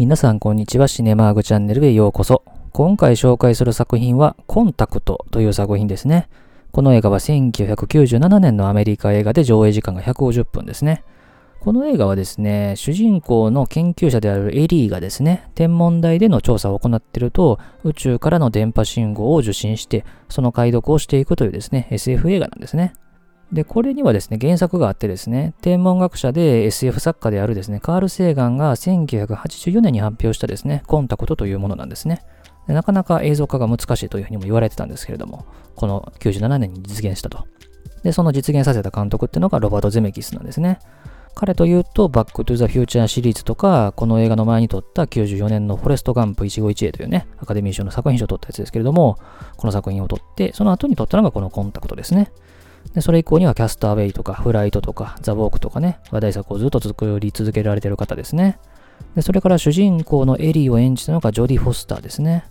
皆さんこんにちは。シネマーグチャンネルへようこそ。今回紹介する作品は、コンタクトという作品ですね。この映画は1997年のアメリカ映画で上映時間が150分ですね。この映画はですね、主人公の研究者であるエリーがですね、天文台での調査を行っていると、宇宙からの電波信号を受信して、その解読をしていくというですね、SF 映画なんですね。で、これにはですね、原作があってですね、天文学者で SF 作家であるですね、カール・セーガンが1984年に発表したですね、コンタクトというものなんですね。なかなか映像化が難しいというふうにも言われてたんですけれども、この97年に実現したと。で、その実現させた監督っていうのがロバート・ゼメキスなんですね。彼というと、バック・トゥ・ザ・フューチャーシリーズとか、この映画の前に撮った94年のフォレスト・ガンプ一期一会というね、アカデミー賞の作品賞を取ったやつですけれども、この作品を撮って、その後に撮ったのがこのコンタクトですね。で、それ以降にはキャスターウェイとか、フライトとか、ザ・ウォークとかね、話題作をずっと作り続けられてる方ですね。で、それから主人公のエリーを演じたのがジョディ・フォスターですね。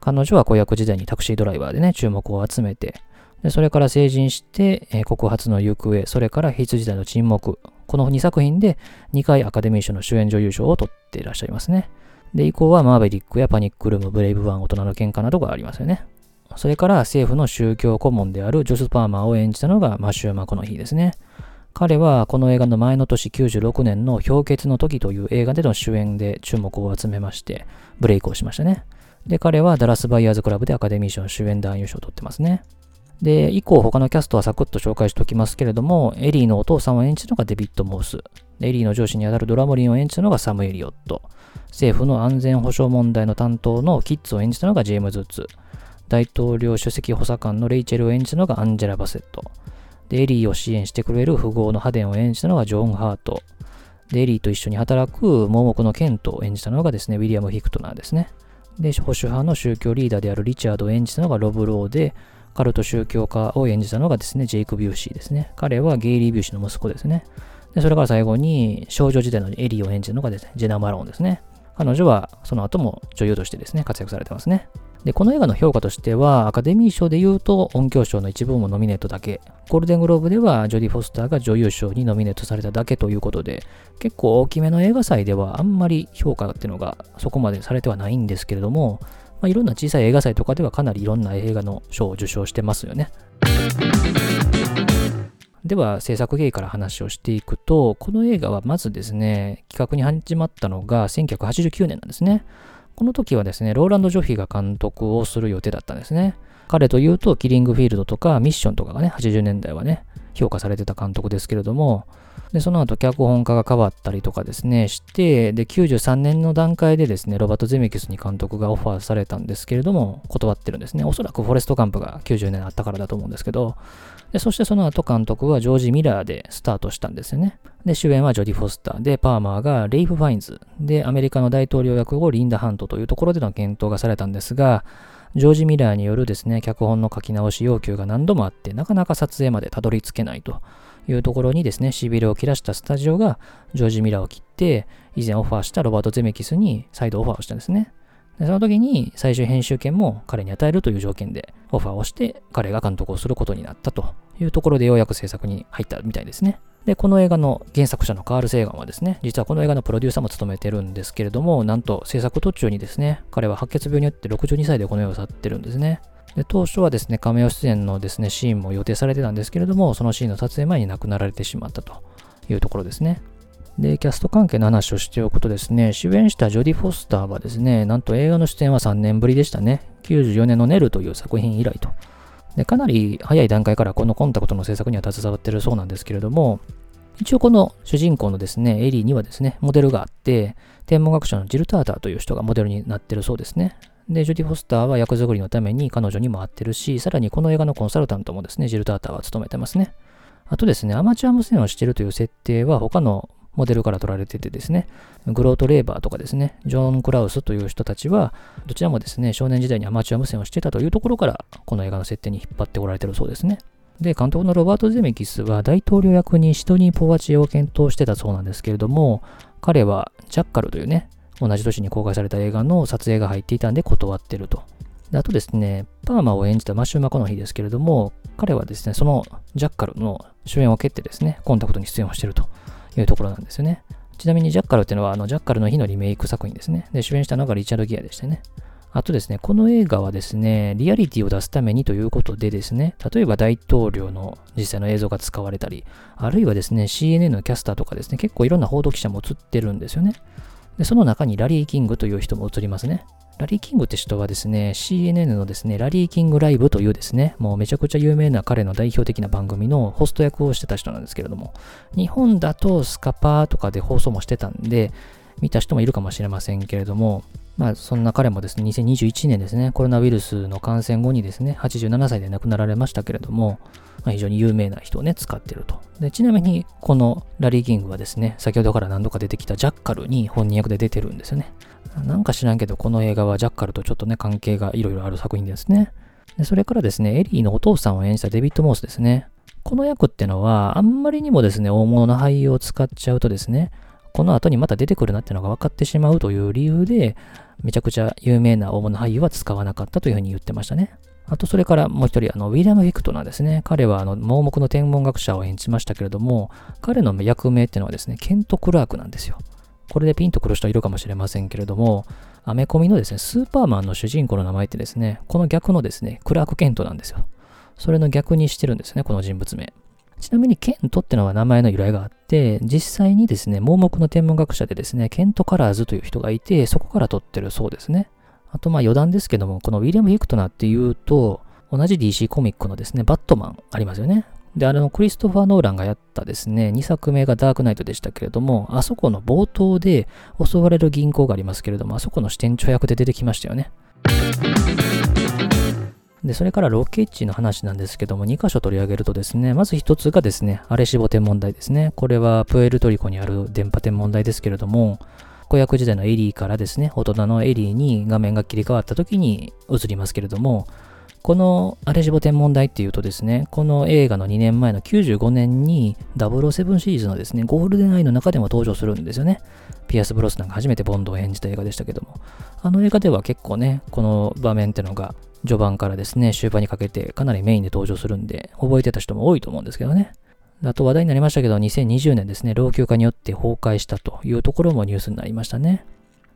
彼女は子役時代にタクシードライバーでね、注目を集めて、でそれから成人して、え、告発の行方、それから羊時代の沈黙。この2作品で2回アカデミー賞の主演女優賞を取っていらっしゃいますね。で、以降はマーベリックやパニックルーム、ブレイブワン、大人の喧嘩などがありますよね。それから政府の宗教顧問であるジョス・パーマーを演じたのがマシュー・マコノヒーですね。彼はこの映画の前の年96年の評決のときという映画での主演で注目を集めまして、ブレイクをしましたね。で、彼はダラス・バイヤーズ・クラブでアカデミー賞主演男優賞を取ってますね。で、以降他のキャストはサクッと紹介しておきますけれども、エリーのお父さんを演じたのがデビッド・モース。エリーの上司にあたるドラムリンを演じたのがサム・エリオット。政府の安全保障問題の担当のキッツを演じたのがジェームズ・ウッズ。大統領首席補佐官のレイチェルを演じたのがアンジェラ・バセット。で、エリーを支援してくれる富豪のハデンを演じたのがジョン・ハート。で、エリーと一緒に働く盲目のケントを演じたのがですね、ウィリアム・フィクトナーですね。で、保守派の宗教リーダーであるリチャードを演じたのがロブ・ローで、カルト宗教家を演じたのがですね、ジェイク・ビューシーですね。彼はゲイリー・ビューシーの息子ですね。で、それから最後に少女時代のエリーを演じたのがですね、ジェナ・マローンですね。彼女はその後も女優としてですね、活躍されてますね。で、この映画の評価としては、アカデミー賞で言うと音響賞の一部門ノミネートだけ、ゴールデングローブではジョディ・フォスターが女優賞にノミネートされただけということで、結構大きめの映画祭ではあんまり評価っていうのがそこまでされてはないんですけれども、まあ、いろんな小さい映画祭とかではかなりいろんな映画の賞を受賞してますよね。では制作経緯から話をしていくと、この映画はまずですね、企画に始まったのが1989年なんですね。この時はですね、ローランド・ジョフィが監督をする予定だったんですね。彼というと、キリングフィールドとかミッションとかがね、80年代はね、評価されてた監督ですけれども、で、その後脚本家が変わったりとかですね、して、で、93年の段階でですね、ロバート・ゼミキスに監督がオファーされたんですけれども、断ってるんですね。おそらくフォレスト・カンプが90年あったからだと思うんですけど、で、そしてその後監督はジョージ・ミラーでスタートしたんですよね。で、主演はジョディ・フォスターで、パーマーがレイフ・ファインズで、アメリカの大統領役をリンダ・ハントというところでの検討がされたんですが、ジョージ・ミラーによるですね、脚本の書き直し要求が何度もあって、なかなか撮影までたどり着けないというところにですね、しびれを切らしたスタジオが、ジョージ・ミラーを切って、以前オファーしたロバート・ゼメキスに再度オファーをしたんですね。でその時に最終編集権も彼に与えるという条件でオファーをして彼が監督をすることになったというところでようやく制作に入ったみたいですね。で、この映画の原作者のカール・セーガンはですね、実はこの映画のプロデューサーも務めてるんですけれども、なんと制作途中にですね、彼は白血病によって62歳でこの世を去ってるんですね。で当初はですね、亀メ出演のですね、シーンも予定されてたんですけれども、そのシーンの撮影前に亡くなられてしまったというところですね。で、キャスト関係の話をしておくとですね、主演したジョディ・フォスターはですね、なんと映画の出演は3年ぶりでしたね。94年のネルという作品以来と。で、かなり早い段階からこのコンタクトの制作には携わってるそうなんですけれども、一応この主人公のですね、エリーにはですね、モデルがあって、天文学者のジル・ターターという人がモデルになってるそうですね。で、ジョディ・フォスターは役作りのために彼女にも会ってるし、さらにこの映画のコンサルタントもですね、ジル・ターターは務めてますね。あとですね、アマチュア無線をしてるという設定は他のモデルから取られててですね、グロート・レーバーとかですね、ジョン・クラウスという人たちは、どちらもですね、少年時代にアマチュア無線をしてたというところから、この映画の設定に引っ張っておられてるそうですね。で、監督のロバート・ゼメキスは大統領役にシドニー・ポワチを検討してたそうなんですけれども、彼はジャッカルというね、同じ年に公開された映画の撮影が入っていたんで断ってると。であとですね、パーマを演じたマシュー・マコノヒですけれども、彼はですね、そのジャッカルの主演を蹴ってですね、コンタクトに出演をしているというところなんですよね。ちなみにジャッカルっていうのは、あの、ジャッカルの日のリメイク作品ですね。で、主演したのがリチャード・ギアでしたね。あとですね、この映画はですね、リアリティを出すためにということでですね、例えば大統領の実際の映像が使われたり、あるいはですね、CNN のキャスターとかですね、結構いろんな報道記者も映ってるんですよね。で、その中にラリー・キングという人も映りますね。ラリー・キングって人はですね、CNN のですね、ラリー・キング・ライブというですね、もうめちゃくちゃ有名な彼の代表的な番組のホスト役をしてた人なんですけれども、日本だとスカパーとかで放送もしてたんで、見た人もいるかもしれませんけれども、まあ、そんな彼もですね、2021年ですね、コロナウイルスの感染後にですね、87歳で亡くなられましたけれども、まあ、非常に有名な人をね、使ってると。で、ちなみに、このラリー・キングはですね、先ほどから何度か出てきたジャッカルに本人役で出てるんですよね。なんか知らんけど、この映画はジャッカルとちょっとね、関係がいろいろある作品ですね。で、それからですね、エリーのお父さんを演じたデビッド・モースですね。この役ってのは、あんまりにもですね、大物の俳優を使っちゃうとですね、この後にまた出てくるなってのが分かってしまうという理由で、めちゃくちゃ有名な大物俳優は使わなかったというふうに言ってましたね。あと、それからもう一人、あの、ウィリアム・フィクトナーですね。彼は、あの、盲目の天文学者を演じましたけれども、彼の役名っていうのはですね、ケント・クラークなんですよ。これでピンとくる人いるかもしれませんけれども、アメコミのですね、スーパーマンの主人公の名前ってですね、この逆のですね、クラーク・ケントなんですよ。それの逆にしてるんですね、この人物名。ちなみにケントってのは名前の由来があって、実際にですね、盲目の天文学者でですね、ケント・カラーズという人がいて、そこから取ってるそうですね。あとまあ余談ですけども、このウィリアム・ヒクトナーっていうと、同じ DC コミックのですね、バットマンありますよね。で、あのクリストファー・ノーランがやったですね、2作目がダークナイトでしたけれども、あそこの冒頭で襲われる銀行がありますけれども、あそこの支店長役で出てきましたよね。で、それからロケ地の話なんですけども、2箇所取り上げるとですね、まず1つがですね、アレシボ天文台ですね。これはプエルトリコにある電波天文台ですけれども、子役時代のエリーからですね、大人のエリーに画面が切り替わった時に映りますけれども、このアレシボ天文台っていうとですね、この映画の2年前の95年に007シリーズのですね、ゴールデンアイの中でも登場するんですよね。ピアス・ブロスナンが初めてボンドを演じた映画でしたけども。あの映画では結構ね、この場面ってのが序盤からですね、終盤にかけてかなりメインで登場するんで、覚えてた人も多いと思うんですけどね。あと話題になりましたけど、2020年ですね、老朽化によって崩壊したというところもニュースになりましたね。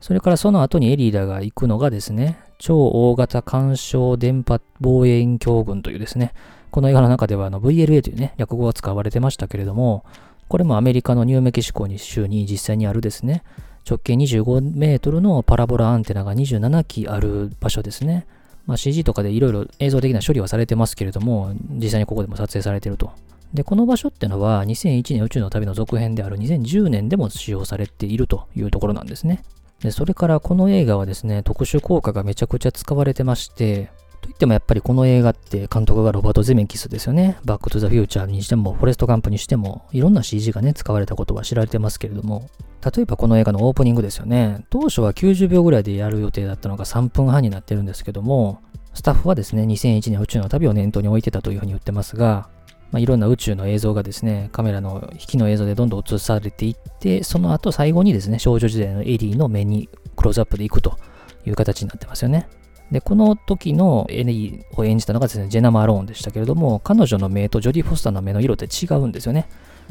それからその後にエリーダが行くのがですね、超大型干渉電波防衛員強軍というですね、この映画の中ではあの VLA というね、略語が使われてましたけれども、これもアメリカのニューメキシコに州に実際にあるですね、直径25メートルのパラボラアンテナが27基ある場所ですね。まあ、CG とかでいろいろ映像的な処理はされてますけれども、実際にここでも撮影されてると。で、この場所ってのは2001年宇宙の旅の続編である2010年でも使用されているというところなんですね。で、それからこの映画はですね、特殊効果がめちゃくちゃ使われてまして、といってもやっぱりこの映画って監督がロバート・ゼメンキスですよね。バック・トゥ・ザ・フューチャーにしても、フォレスト・カンプにしても、いろんな CG がね、使われたことは知られてますけれども、例えばこの映画のオープニングですよね。当初は90秒ぐらいでやる予定だったのが3分半になってるんですけども、スタッフはですね、2001年宇宙の旅を念頭に置いてたというふうに言ってますが、まあ、いろんな宇宙の映像がですね、カメラの引きの映像でどんどん映されていって、その後最後にですね、少女時代のエリーの目にクローズアップでいくという形になってますよね。で、この時のエリーを演じたのがですね、ジェナ・マローンでしたけれども、彼女の目とジョディ・フォスターの目の色って違うんですよね。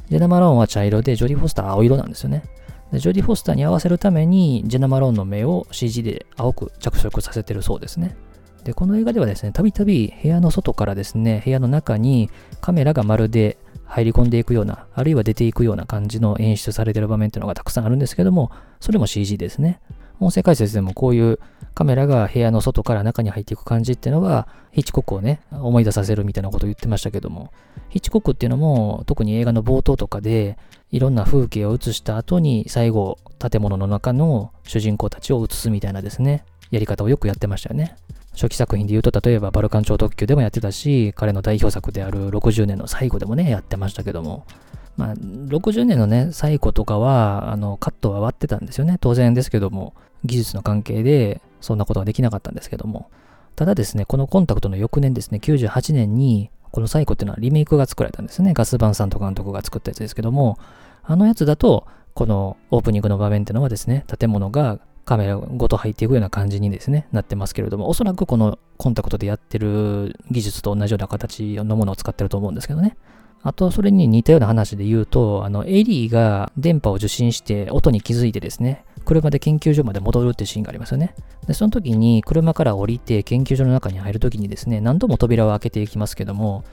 ジェナ・マローンは茶色で、ジョディ・フォスターは青色なんですよね。でジョディ・フォスターに合わせるために、ジェナ・マローンの目を CG で青く着色させてるそうですね。で、この映画ではですね、たびたび部屋の外からですね、部屋の中にカメラがまるで入り込んでいくような、あるいは出ていくような感じの演出されてる場面っていうのがたくさんあるんですけども、それも CG ですね。音声解説でもこういうカメラが部屋の外から中に入っていく感じっていうのは、ヒチコックをね、思い出させるみたいなことを言ってましたけども、ヒチコックっていうのも、特に映画の冒頭とかで、いろんな風景を映した後に、最後、建物の中の主人公たちを映すみたいなですね、やり方をよくやってましたよね。初期作品で言うと、例えばバルカン超特急でもやってたし、彼の代表作である60年の最後でもね、やってましたけども、まあ、60年のね、最後とかは、あの、カットは割ってたんですよね。当然ですけども、技術の関係で、そんなことができなかったんですけども。ただですね、このコンタクトの翌年ですね、98年に、このサイコっていうのはリメイクが作られたんですね。ガスバンさんと監督が作ったやつですけども、あのやつだと、このオープニングの場面っていうのはですね、建物がカメラごと入っていくような感じにですね、なってますけれども、おそらくこのコンタクトでやってる技術と同じような形のものを使ってると思うんですけどね。あと、それに似たような話で言うと、あの、エリーが電波を受信して音に気づいてですね、車で研究所まで戻るってシーンがありますよね。で、その時に車から降りて研究所の中に入る時にですね、何度も扉を開けていきますけども、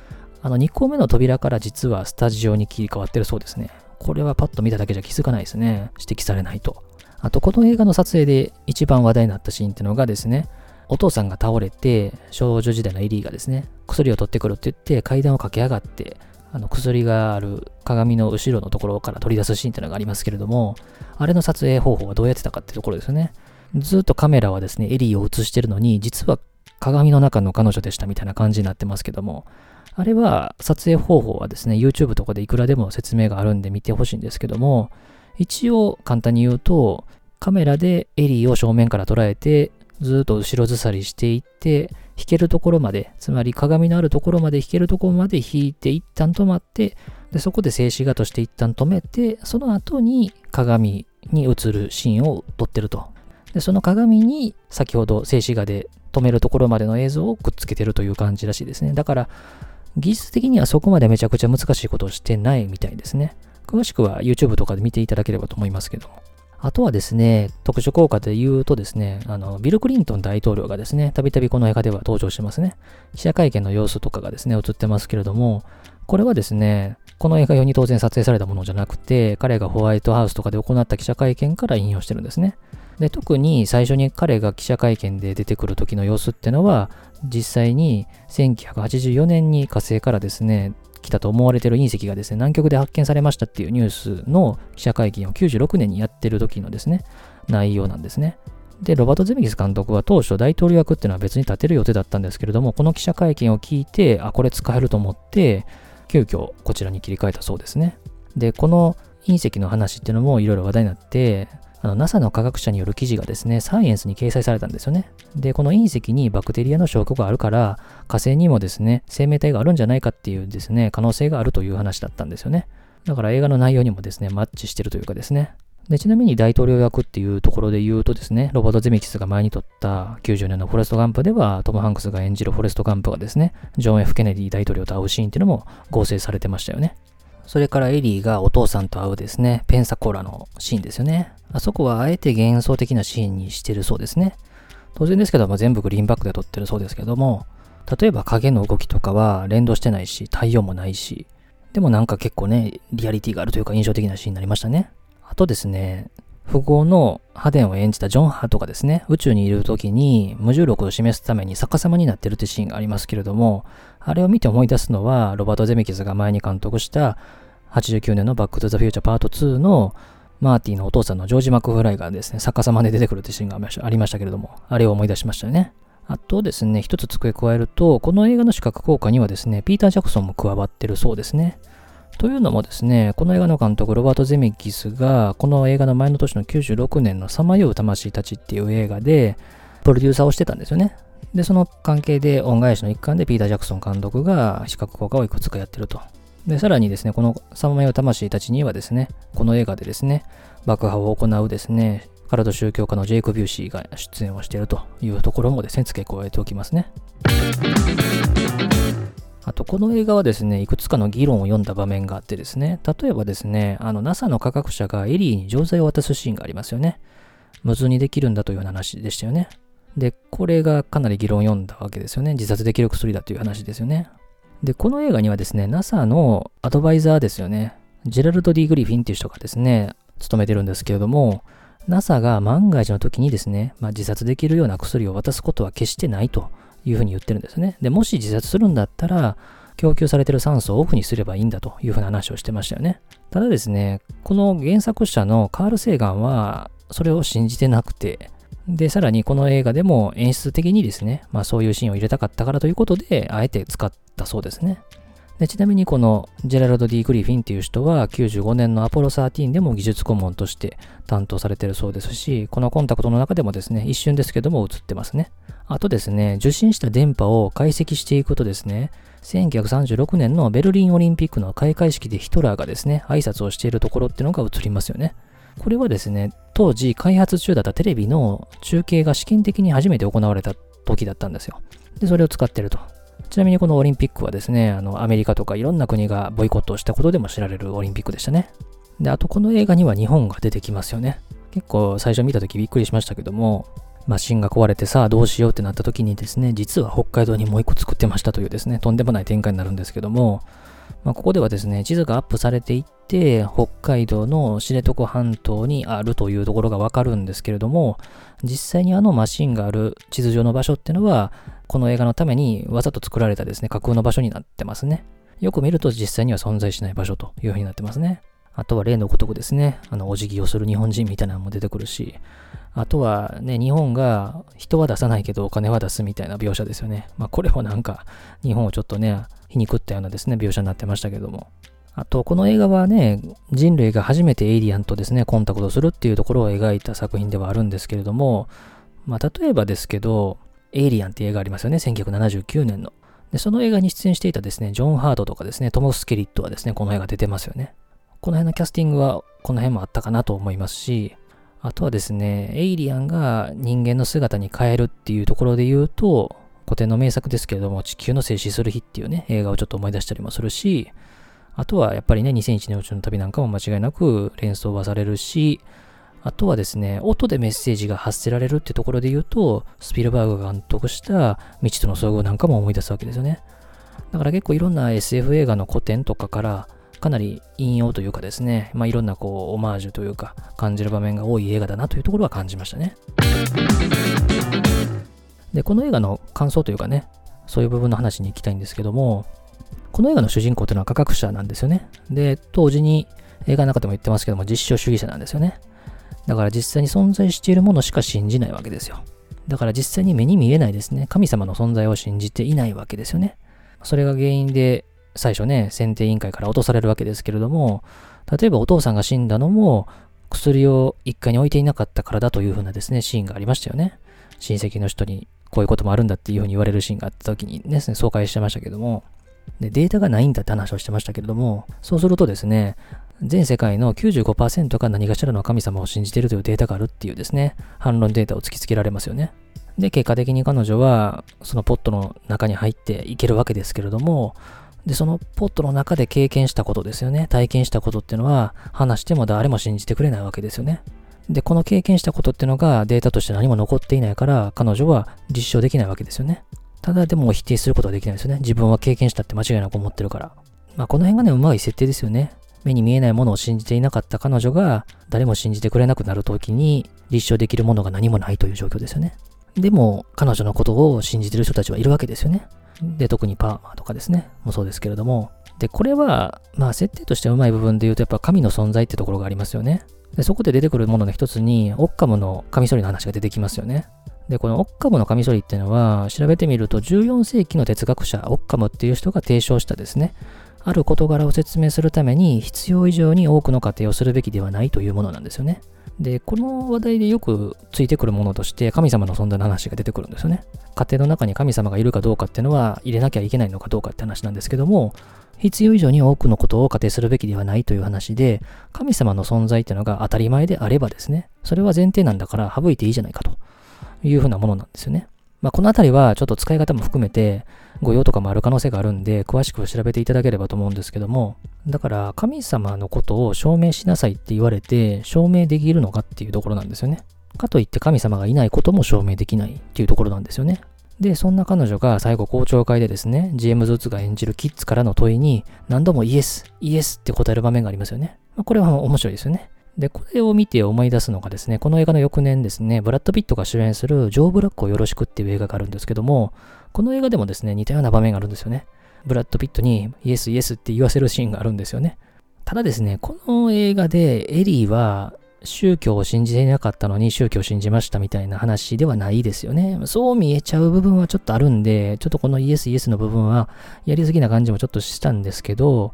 あの2個目の扉から実はスタジオに切り替わってるそうですね。これはパッと見ただけじゃ気づかないですね。指摘されないと。あと、この映画の撮影で一番話題になったシーンっていうのがですね、お父さんが倒れて、少女時代のエリーがですね、薬を取ってくるって言って階段を駆け上がって、あの薬がある鏡の後ろのところから取り出すシーンっていうのがありますけれども、あれの撮影方法はどうやってたかっていうところですよね。ずっとカメラはですね、エリーを映してるのに、実は鏡の中の彼女でしたみたいな感じになってますけども、あれは撮影方法はですね、YouTube とかでいくらでも説明があるんで見てほしいんですけども、一応簡単に言うと、カメラでエリーを正面から捉えて、ずっと後ろずさりしていって、弾けるところまで、つまり鏡のあるところまで弾けるところまで弾いて一旦止まって、でそこで静止画として一旦止めて、その後に鏡に映るシーンを撮ってると。で、その鏡に先ほど静止画で止めるところまでの映像をくっつけてるという感じらしいですね。だから、技術的にはそこまでめちゃくちゃ難しいことをしてないみたいですね。詳しくは YouTube とかで見ていただければと思いますけども。あとはですね、特殊効果で言うとですね、あの、ビル・クリントン大統領がですね、たびたびこの映画では登場してますね。記者会見の様子とかがですね、映ってますけれども、これはですね、この映画用に当然撮影されたものじゃなくて、彼がホワイトハウスとかで行った記者会見から引用してるんですね。で、特に最初に彼が記者会見で出てくる時の様子ってのは、実際に1984年に火星からですね、来たと思われてる隕石がですね、南極で発見されましたっていうニュースの記者会見を96年にやってる時のですね、内容なんですね。で、ロバート・ゼミギス監督は当初大統領役っていうのは別に立てる予定だったんですけれども、この記者会見を聞いて、あ、これ使えると思って、急遽こちらに切り替えたそうですね。で、この隕石の話っていうのもいろいろ話題になって、あの NASA の科学者による記事がですね、サイエンスに掲載されたんですよね。で、この隕石にバクテリアの証拠があるから、火星にもですね、生命体があるんじゃないかっていうですね、可能性があるという話だったんですよね。だから映画の内容にもですね、マッチしてるというかですね。で、ちなみに大統領役っていうところで言うとですね、ロバート・ゼミキスが前に撮った90年のフォレスト・ガンプでは、トム・ハンクスが演じるフォレスト・ガンプがですね、ジョン・ F・ ケネディ大統領と会うシーンっていうのも合成されてましたよね。それからエリーがお父さんと会うですね、ペンサコーラのシーンですよね。あそこはあえて幻想的なシーンにしてるそうですね。当然ですけども、全部グリーンバックで撮ってるそうですけども、例えば影の動きとかは連動してないし、太陽もないし、でもなんか結構ね、リアリティがあるというか印象的なシーンになりましたね。あとですね、富豪のハデンを演じたジョン・ハートがですね、宇宙にいる時に無重力を示すために逆さまになってるってシーンがありますけれども、あれを見て思い出すのは、ロバート・ゼミキスが前に監督した89年のバック・トゥ・ザ・フューチャーパート2のマーティのお父さんのジョージ・マクフライがですね、逆さまで出てくるってシーンがありましたけれども、あれを思い出しましたよね。あとですね、一つ付け加えると、この映画の視覚効果にはですね、ピーター・ジャクソンも加わってるそうですね。というのもですね、この映画の監督、ロバート・ゼミキスが、この映画の前の年の96年のさまよう魂たちっていう映画で、プロデューサーをしてたんですよね。で、その関係で恩返しの一環でピーター・ジャクソン監督が視覚効果をいくつかやってると。で、さらにですね、このさまよう魂たちにはですね、この映画でですね、爆破を行うですね、カルト宗教家のジェイク・ビューシーが出演をしているというところもですね、付け加えておきますね。あと、この映画はですね、いくつかの議論を読んだ場面があってですね、例えばですね、あの、NASA の科学者がエリーに錠剤を渡すシーンがありますよね。無痛にできるんだという話でしたよね。で、これがかなり議論を読んだわけですよね。自殺できる薬だという話ですよね。で、この映画にはですね、NASA のアドバイザーですよね。ジェラルド・ディ・グリフィンっていう人がですね、務めてるんですけれども、NASA が万が一の時にですね、まあ、自殺できるような薬を渡すことは決してないというふうに言ってるんですね。で、もし自殺するんだったら、供給されてる酸素をオフにすればいいんだというふうな話をしてましたよね。ただですね、この原作者のカール・セーガンは、それを信じてなくて、で、さらにこの映画でも演出的にですね、まあそういうシーンを入れたかったからということで、あえて使ったそうですね。でちなみにこのジェラルド・ディ・グリフィンっていう人は95年のアポロ13でも技術顧問として担当されてるそうですし、このコンタクトの中でもですね、一瞬ですけども映ってますね。あとですね、受信した電波を解析していくとですね、1936年のベルリンオリンピックの開会式でヒトラーがですね、挨拶をしているところっていうのが映りますよね。これはですね、当時開発中だったテレビの中継が試験的に初めて行われた時だったんですよ。で、それを使ってると。ちなみにこのオリンピックはですね、あの、アメリカとかいろんな国がボイコットをしたことでも知られるオリンピックでしたね。で、あとこの映画には日本が出てきますよね。結構最初見た時びっくりしましたけども、マシンが壊れてさあどうしようってなった時にですね、実は北海道にもう一個作ってましたというですね、とんでもない展開になるんですけども、まあ、ここではですね、地図がアップされていって、北海道の知床半島にあるというところがわかるんですけれども、実際にあのマシンがある地図上の場所っていうのは、この映画のためにわざと作られたですね、架空の場所になってますね。よく見ると実際には存在しない場所というふうになってますね。あとは例のごとくですね、あの、お辞儀をする日本人みたいなのも出てくるし、あとはね、日本が人は出さないけどお金は出すみたいな描写ですよね。まあこれもなんか日本をちょっとね、皮肉ったようなですね、描写になってましたけども。あと、この映画はね、人類が初めてエイリアンとですね、コンタクトするっていうところを描いた作品ではあるんですけれども、まあ、例えばですけど、エイリアンって映画ありますよね、1979年の。で、その映画に出演していたですね、ジョン・ハードとかですね、トム・スケリットはですね、この映画出てますよね。この辺のキャスティングはこの辺もあったかなと思いますし、あとはですね、エイリアンが人間の姿に変えるっていうところで言うと、古典の名作ですけれども、地球の静止する日っていうね、映画をちょっと思い出したりもするし、あとはやっぱりね、2001年宇宙の旅なんかも間違いなく連想はされるし、あとはですね、音でメッセージが発せられるってところで言うと、スピルバーグが監督した未知との遭遇なんかも思い出すわけですよね。だから結構いろんな SF 映画の古典とかからかなり引用というかですね、まあ、いろんなこうオマージュというか感じる場面が多い映画だなというところは感じましたね。で、この映画の感想というかね、そういう部分の話に行きたいんですけども、この映画の主人公というのは科学者なんですよね。で、当時に映画の中でも言ってますけども、実証主義者なんですよね。だから実際に存在しているものしか信じないわけですよ。だから実際に目に見えないですね、神様の存在を信じていないわけですよね。それが原因で、最初ね、選定委員会から落とされるわけですけれども、例えばお父さんが死んだのも、薬を一回に置いていなかったからだというふうなですね、シーンがありましたよね。親戚の人にこういうこともあるんだっていうふうに言われるシーンがあった時にですね、爽快してましたけども、で、データがないんだって話をしてましたけれども、そうするとですね、全世界の95%が何かしらの神様を信じているというデータがあるっていうですね、反論データを突きつけられますよね。で、結果的に彼女は、そのポットの中に入っていけるわけですけれども、で、そのポットの中で経験したことですよね。体験したことっていうのは、話しても誰も信じてくれないわけですよね。で、この経験したことっていうのがデータとして何も残っていないから、彼女は実証できないわけですよね。ただでも否定することはできないですよね。自分は経験したって間違いなく思ってるから。まあこの辺がね、うまい設定ですよね。目に見えないものを信じていなかった彼女が誰も信じてくれなくなる時に立証できるものが何もないという状況ですよね。でも彼女のことを信じてる人たちはいるわけですよね。で、特にパーマとかですね、もそうですけれども。で、これは、まあ設定としてうまい部分で言うとやっぱ神の存在ってところがありますよね。で、そこで出てくるものの一つに、オッカムのカミソリの話が出てきますよね。で、このオッカムのカミソリっていうのは、調べてみると14世紀の哲学者、オッカムっていう人が提唱したですね、ある事柄を説明するために必要以上に多くの過程をするべきではないというものなんですよね。で、この話題でよくついてくるものとして神様の存在の話が出てくるんですよね。家庭の中に神様がいるかどうかっていうのは入れなきゃいけないのかどうかって話なんですけども、必要以上に多くのことを仮定するべきではないという話で、神様の存在っていうのが当たり前であればですね、それは前提なんだから省いていいじゃないかというふうなものなんですよね。まあ、このあたりはちょっと使い方も含めて誤用とかもある可能性があるんで、詳しく調べていただければと思うんですけども、だから神様のことを証明しなさいって言われて、証明できるのかっていうところなんですよね。かといって神様がいないことも証明できないっていうところなんですよね。で、そんな彼女が最後校長会でですね、ジェームズ・ウッズが演じるキッズからの問いに何度もイエス、イエスって答える場面がありますよね。まあ、これは面白いですよね。で、これを見て思い出すのがですね、この映画の翌年ですね、ブラッド・ピットが主演するジョー・ブラックをよろしくっていう映画があるんですけども、この映画でもですね、似たような場面があるんですよね。ブラッド・ピットにイエス、イエスって言わせるシーンがあるんですよね。ただですね、この映画でエリーは宗教を信じていなかったのに宗教を信じましたみたいな話ではないですよね。そう見えちゃう部分はちょっとあるんで、ちょっとこのイエスイエスの部分はやりすぎな感じもちょっとしたんですけど、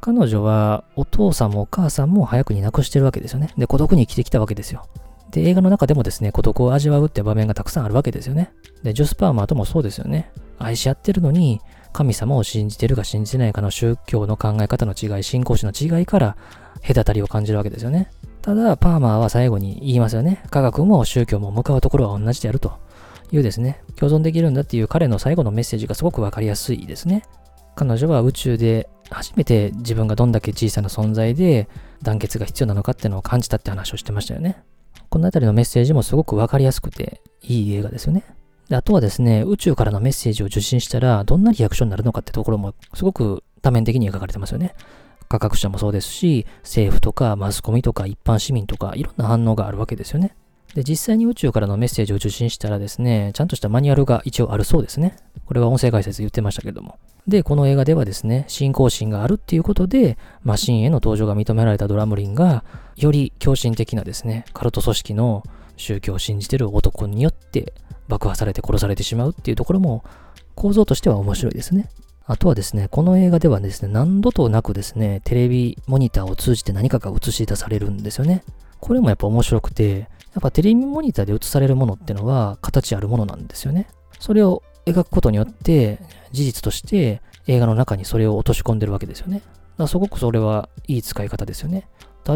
彼女はお父さんもお母さんも早くに亡くしてるわけですよね。で、孤独に生きてきたわけですよ。で、映画の中でもですね、孤独を味わうって場面がたくさんあるわけですよね。で、ジョス・パーマーともそうですよね。愛し合ってるのに、神様を信じてるか信じてないかの宗教の考え方の違い、信仰心の違いから隔たりを感じるわけですよね。ただ、パーマーは最後に言いますよね。科学も宗教も向かうところは同じであるというですね、共存できるんだっていう彼の最後のメッセージがすごくわかりやすいですね。彼女は宇宙で初めて自分がどんだけ小さな存在で団結が必要なのかっていうのを感じたって話をしてましたよね。このあたりのメッセージもすごくわかりやすくていい映画ですよね。であとはですね、宇宙からのメッセージを受信したらどんなリアクションになるのかってところもすごく多面的に描かれてますよね。科学者もそうですし、政府とかマスコミとか一般市民とかいろんな反応があるわけですよね。で、実際に宇宙からのメッセージを受信したらですね、ちゃんとしたマニュアルが一応あるそうですね。これは音声解説言ってましたけども。で、この映画ではですね、信仰心があるっていうことで、マシンへの登場が認められたドラムリンが、より狂信的なですね、カルト組織の宗教を信じてる男によって爆破されて殺されてしまうっていうところも、構造としては面白いですね。あとはですね、この映画ではですね、何度となくですね、テレビモニターを通じて何かが映し出されるんですよね。これもやっぱ面白くて、やっぱテレビモニターで映されるものってのは形あるものなんですよね。それを描くことによって、事実として映画の中にそれを落とし込んでるわけですよね。だからすごくそれはいい使い方ですよね。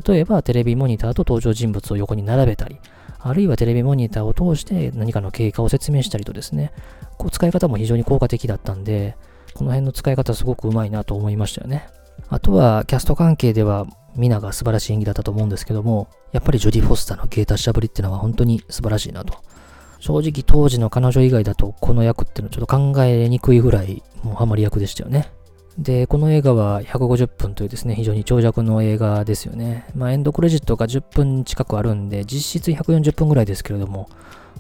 例えばテレビモニターと登場人物を横に並べたり、あるいはテレビモニターを通して何かの経過を説明したりとですね、こう使い方も非常に効果的だったんで、この辺の使い方すごくうまいなと思いましたよね。あとはキャスト関係では皆が素晴らしい演技だったと思うんですけども、やっぱりジョディ・フォスターの芸達者ぶりっていうのは本当に素晴らしいなと。正直当時の彼女以外だとこの役っていうのはちょっと考えにくいぐらいもうハマり役でしたよね。で、この映画は150分というですね、非常に長尺の映画ですよね。まあエンドクレジットが10分近くあるんで、実質140分ぐらいですけれども、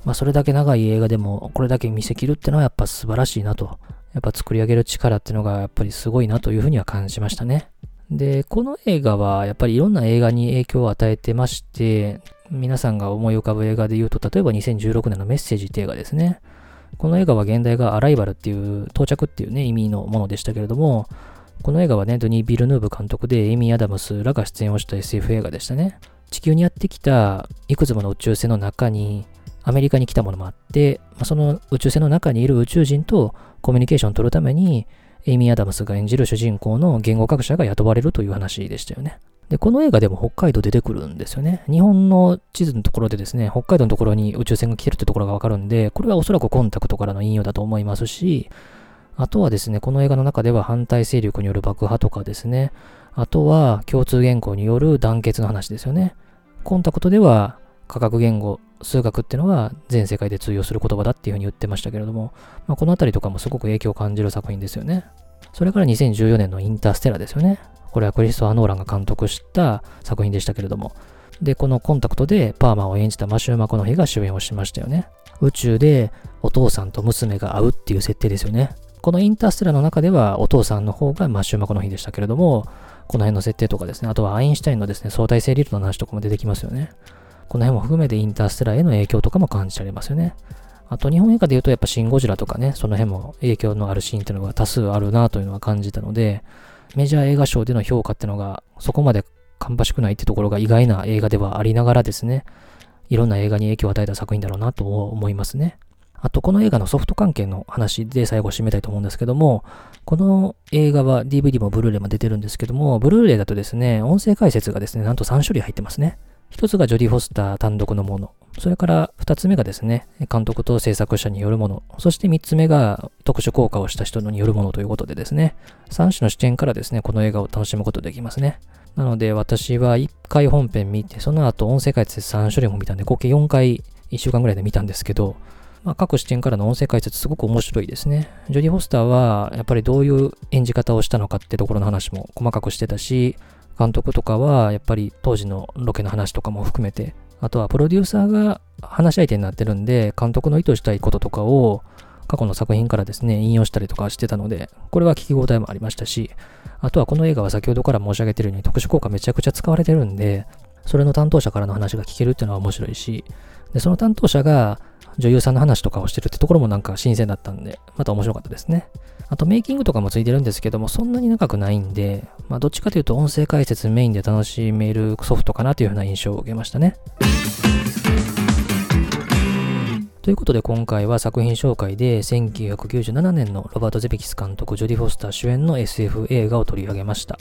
まあそれだけ長い映画でもこれだけ見せきるってのはやっぱ素晴らしいなと。やっぱ作り上げる力ってのがやっぱりすごいなというふうには感じましたね。で、この映画はやっぱりいろんな映画に影響を与えてまして、皆さんが思い浮かぶ映画で言うと、例えば2016年のメッセージって映画ですね。この映画は現代がアライバルっていう到着っていうね、意味のものでしたけれども、この映画はね、ドニー・ビルヌーブ監督でエイミー・アダムスらが出演をした SF 映画でしたね。地球にやってきたいくつもの宇宙船の中にアメリカに来たものもあって、その宇宙船の中にいる宇宙人とコミュニケーションを取るためにエイミー・アダムスが演じる主人公の言語学者が雇われるという話でしたよね。で、この映画でも北海道出てくるんですよね。日本の地図のところでですね、北海道のところに宇宙船が来てるってところがわかるんで、これはおそらくコンタクトからの引用だと思いますし、あとはですね、この映画の中では反対勢力による爆破とかですね、あとは共通言語による団結の話ですよね。コンタクトでは科学言語、数学っていうのは全世界で通用する言葉だっていうふうに言ってましたけれども、まあ、このあたりとかもすごく影響を感じる作品ですよね。それから2014年のインターステラですよね。これはクリストア・ノーランが監督した作品でしたけれども。で、このコンタクトでパーマを演じたマシュー・マコノヒが主演をしましたよね。宇宙でお父さんと娘が会うっていう設定ですよね。このインターステラの中ではお父さんの方がマシュー・マコノヒでしたけれども、この辺の設定とかですね、あとはアインシュタインのですね、相対性理論の話とかも出てきますよね。この辺も含めてインターステラへの影響とかも感じられますよね。あと日本映画で言うとやっぱシン・ゴジラとかね、その辺も影響のあるシーンっていうのが多数あるなというのは感じたので、メジャー映画賞での評価ってのがそこまで芳しくないってところが意外な映画ではありながらですね、いろんな映画に影響を与えた作品だろうなと思いますね。あと、この映画のソフト関係の話で最後締めたいと思うんですけども、この映画は DVD もブルーレイも出てるんですけども、ブルーレイだとですね、音声解説がですね、なんと3種類入ってますね。一つがジョディ・フォスター単独のもの。それから二つ目がですね、監督と制作者によるもの。そして三つ目が特殊効果をした人によるものということでですね、三種の視点からですね、この映画を楽しむことできますね。なので私は一回本編見て、その後音声解説3種類も見たんで、合計4回1週間ぐらいで見たんですけど、まあ、各視点からの音声解説すごく面白いですね。ジョディ・フォスターはやっぱりどういう演じ方をしたのかってところの話も細かくしてたし、監督とかは、やっぱり当時のロケの話とかも含めて、あとはプロデューサーが話し相手になってるんで、監督の意図したいこととかを過去の作品からですね、引用したりとかしてたので、これは聞き応えもありましたし、あとはこの映画は先ほどから申し上げてるように特殊効果めちゃくちゃ使われてるんで、それの担当者からの話が聞けるっていうのは面白いし、で、その担当者が女優さんの話とかをしてるってところもなんか新鮮だったんで、また面白かったですね。あとメイキングとかもついてるんですけども、そんなに長くないんで、まあどっちかというと音声解説メインで楽しめるソフトかなというふうな印象を受けましたね。ということで今回は作品紹介で1997年のロバート・ゼペキス監督、ジョディ・フォスター主演の SF 映画を取り上げました。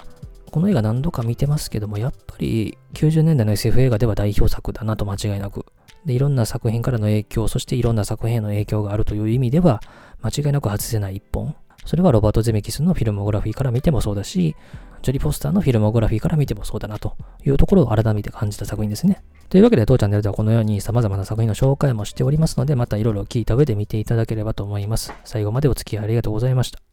この映画何度か見てますけども、やっぱり90年代の SF 映画では代表作だなと間違いなくで、いろんな作品からの影響、そしていろんな作品への影響があるという意味では、間違いなく外せない一本。それはロバート・ゼメキスのフィルモグラフィーから見てもそうだし、ジョリポ・スターのフィルモグラフィーから見てもそうだなというところを改めて感じた作品ですね。というわけで当チャンネルではこのように様々な作品の紹介もしておりますので、またいろいろ聞いた上で見ていただければと思います。最後までお付き合いありがとうございました。